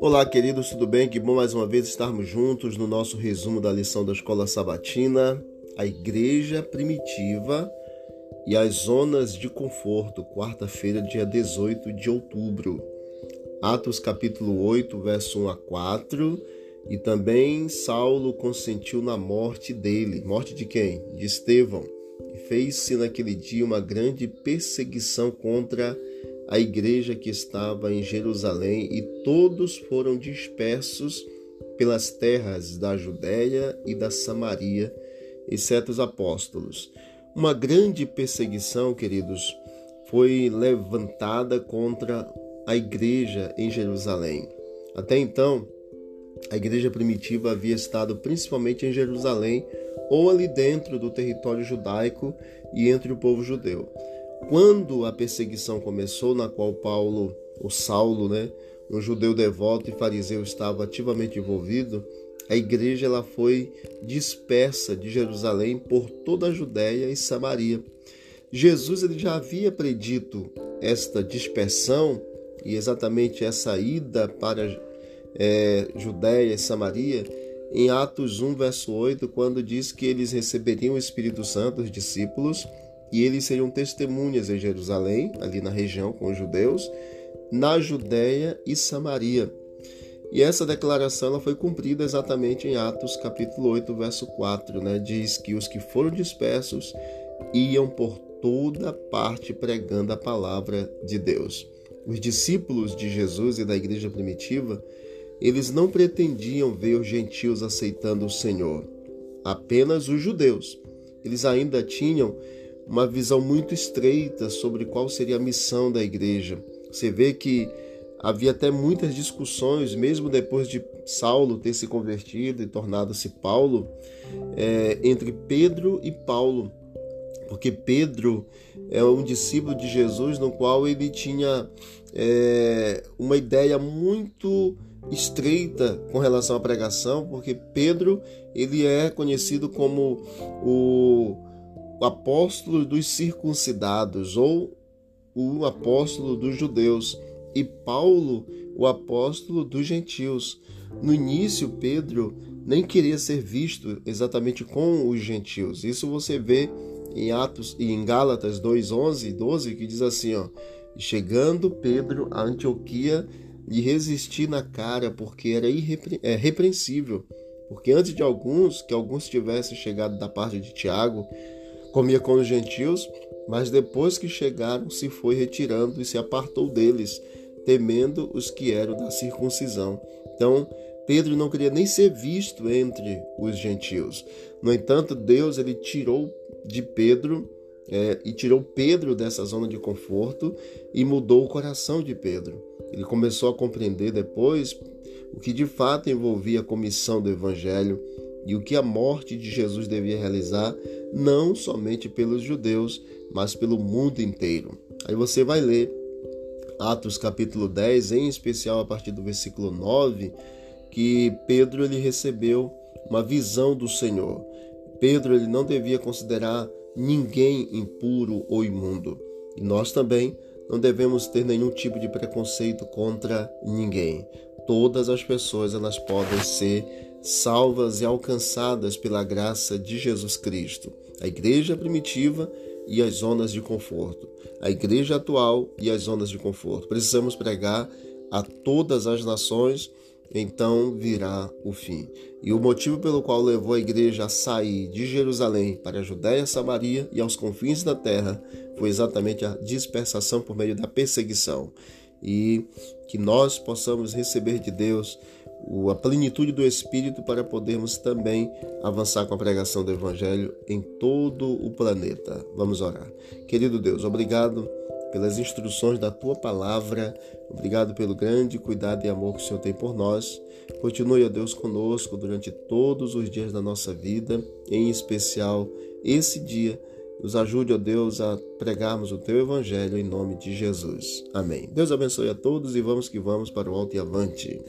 Olá, queridos, tudo bem? Que bom mais uma vez estarmos juntos no nosso resumo da lição da Escola Sabatina, a Igreja Primitiva e as Zonas de Conforto, quarta-feira, dia 18 de outubro. Atos capítulo 8, verso 1 a 4. E também Saulo consentiu na morte dele. Morte de quem? De Estevão. Fez-se naquele dia uma grande perseguição contra a igreja que estava em Jerusalém, e todos foram dispersos pelas terras da Judéia e da Samaria, exceto os apóstolos. Uma grande perseguição, queridos, foi levantada contra a igreja em Jerusalém. Até então, a igreja primitiva havia estado principalmente em Jerusalém ou ali dentro do território judaico e entre o povo judeu. Quando a perseguição começou, na qual Paulo, o Saulo, né, um judeu devoto e fariseu, estava ativamente envolvido, a igreja ela foi dispersa de Jerusalém por toda a Judéia e Samaria. Jesus ele já havia predito esta dispersão e exatamente essa ida para é, Judéia e Samaria em Atos 1, verso 8, quando diz que eles receberiam o Espírito Santo, os discípulos, e eles seriam testemunhas em Jerusalém, ali na região com os judeus, na Judéia e Samaria. E essa declaração ela foi cumprida exatamente em Atos capítulo 8, verso 4, né? Diz que os que foram dispersos iam por toda parte pregando a palavra de Deus. Os discípulos de Jesus e da igreja primitiva, eles não pretendiam ver os gentios aceitando o Senhor, apenas os judeus. Eles ainda tinham uma visão muito estreita sobre qual seria a missão da igreja. Você vê que havia até muitas discussões, mesmo depois de Saulo ter se convertido e tornado-se Paulo, é, entre Pedro e Paulo, porque Pedro é um discípulo de Jesus no qual ele tinha é, uma ideia muito estreita com relação à pregação, porque Pedro ele é conhecido como o apóstolo dos circuncidados ou o apóstolo dos judeus e Paulo, o apóstolo dos gentios. No início, Pedro nem queria ser visto exatamente com os gentios. Isso você vê em Atos e em Gálatas 2:11 e 12 que diz assim, ó: Chegando Pedro a Antioquia, lhe resisti na cara porque era irrepre é, repreensível. Porque antes de alguns, que alguns tivessem chegado da parte de Tiago, comia com os gentios, mas depois que chegaram, se foi retirando e se apartou deles, temendo os que eram da circuncisão. Então, Pedro não queria nem ser visto entre os gentios. No entanto, Deus ele tirou de Pedro é, e tirou Pedro dessa zona de conforto e mudou o coração de Pedro. Ele começou a compreender depois o que de fato envolvia a comissão do evangelho e o que a morte de Jesus devia realizar, não somente pelos judeus, mas pelo mundo inteiro. Aí você vai ler Atos capítulo 10, em especial a partir do versículo 9, que Pedro ele recebeu uma visão do Senhor. Pedro ele não devia considerar ninguém impuro ou imundo. E nós também não devemos ter nenhum tipo de preconceito contra ninguém. Todas as pessoas elas podem ser salvas e alcançadas pela graça de Jesus Cristo. A igreja primitiva e as zonas de conforto. A igreja atual e as zonas de conforto. Precisamos pregar a todas as nações, então virá o fim. E o motivo pelo qual levou a igreja a sair de Jerusalém para a Judéia, Samaria e aos confins da terra foi exatamente a dispersação por meio da perseguição. E que nós possamos receber de Deus a plenitude do Espírito para podermos também avançar com a pregação do Evangelho em todo o planeta. Vamos orar. Querido Deus, obrigado pelas instruções da tua palavra, obrigado pelo grande cuidado e amor que o Senhor tem por nós. Continue, ó Deus, conosco durante todos os dias da nossa vida, em especial esse dia. Nos ajude, ó Deus, a pregarmos o teu evangelho em nome de Jesus. Amém. Deus abençoe a todos e vamos que vamos para o alto e avante.